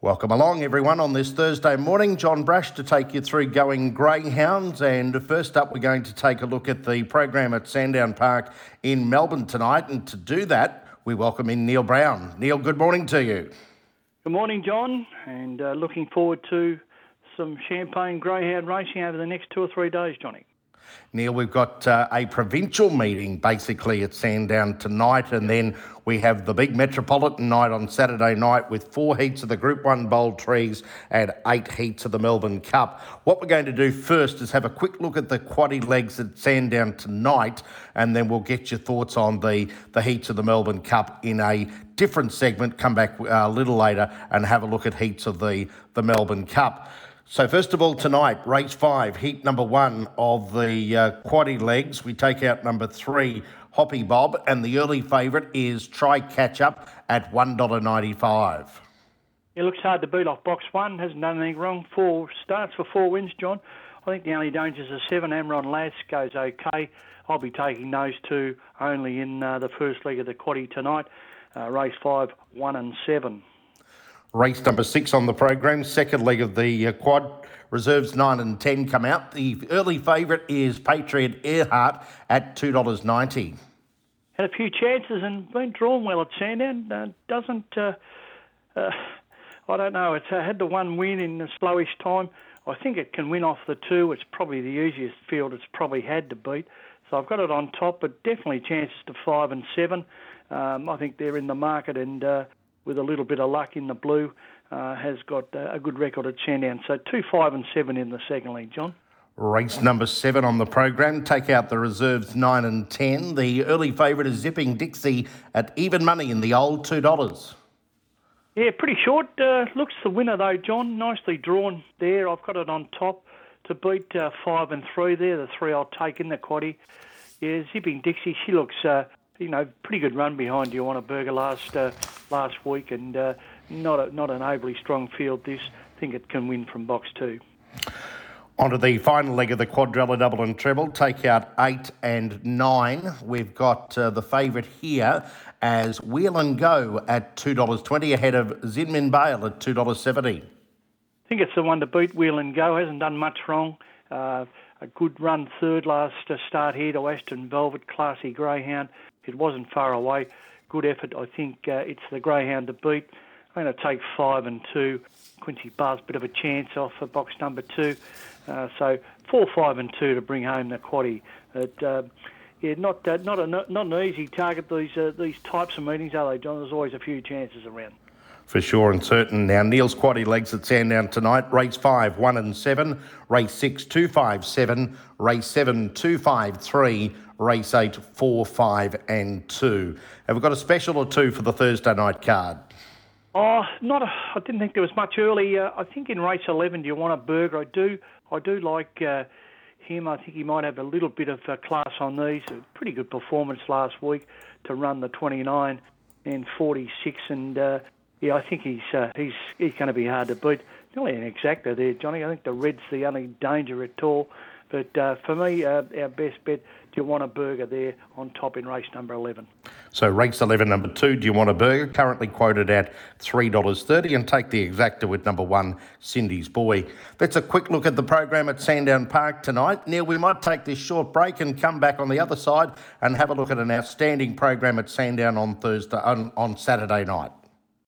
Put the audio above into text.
Welcome along, everyone, on this Thursday morning. John Brash to take you through Going Greyhounds. And first up, we're going to take a look at the program at Sandown Park in Melbourne tonight. And to do that, we welcome in Neil Brown. Neil, good morning to you. Good morning, John, and uh, looking forward to some champagne greyhound racing over the next two or three days, Johnny. Neil, we've got uh, a provincial meeting basically at Sandown tonight, and then we have the big metropolitan night on Saturday night with four heats of the Group 1 Bold Trease and eight heats of the Melbourne Cup. What we're going to do first is have a quick look at the quaddy legs at Sandown tonight, and then we'll get your thoughts on the, the heats of the Melbourne Cup in a different segment. Come back uh, a little later and have a look at heats of the, the Melbourne Cup. So, first of all, tonight, race five, heat number one of the uh, quaddy legs. We take out number three, Hoppy Bob, and the early favourite is Try Catch Up at $1.95. It looks hard to beat off box one, hasn't done anything wrong. Four starts for four wins, John. I think the only dangers are seven. Amron Lass goes okay. I'll be taking those two only in uh, the first leg of the quaddy tonight. Uh, race five, one and seven. Race number six on the program, second leg of the uh, quad. Reserves 9 and 10 come out. The early favourite is Patriot Earhart at $2.90. Had a few chances and been drawn well at Sandown. Uh, doesn't, uh, uh, I don't know, it's uh, had the one win in the slowish time. I think it can win off the two. It's probably the easiest field it's probably had to beat. So I've got it on top, but definitely chances to five and seven. Um, I think they're in the market and uh, with a little bit of luck in the blue, uh, has got uh, a good record at Sandown. So two, five, and seven in the second league, John. Race number seven on the program. Take out the reserves nine and ten. The early favourite is Zipping Dixie at even money in the old two dollars. Yeah, pretty short. Uh, looks the winner though, John. Nicely drawn there. I've got it on top to beat uh, five and three there. The three I'll take in the quaddy. Yeah, Zipping Dixie. She looks uh, you know, pretty good run behind you on a burger last uh, last week, and uh, not a, not an overly strong field. This I think it can win from box two. On to the final leg of the quadrella double and treble. Take out eight and nine. We've got uh, the favourite here as Wheel and Go at $2.20 ahead of Zinmin Bale at $2.70. I think it's the one to beat Wheel and Go. Hasn't done much wrong. Uh, a good run third last uh, start here to Aston Velvet, classy greyhound. It wasn't far away. Good effort. I think uh, it's the greyhound to beat. I'm going to take five and two. Quincy Buzz, bit of a chance off for box number two. Uh, so four, five, and two to bring home the quaddy. It, uh, yeah, not uh, not a not an easy target. These uh, these types of meetings are they, John? There's always a few chances around for sure and certain. Now, Neil's quaddy legs at Sandown tonight. Race five, one and seven. Race six, two, five, seven. Race seven, two, five, three. Race eight, four, five, and two. Have we got a special or two for the Thursday night card? Oh, not. I didn't think there was much early. Uh, I think in race eleven, do you want a burger? I do. I do like. Uh, him. I think he might have a little bit of uh, class on these. A pretty good performance last week to run the 29 and 46, and uh, yeah, I think he's uh, he's he's going to be hard to beat. Nearly an exacta there, Johnny. I think the red's the only danger at all. But uh, for me, uh, our best bet, do you want a burger there on top in race number 11? So, race 11, number two, do you want a burger? Currently quoted at $3.30 and take the exacta with number one, Cindy's Boy. That's a quick look at the program at Sandown Park tonight. Neil, we might take this short break and come back on the other side and have a look at an outstanding program at Sandown on Thursday, on, on Saturday night.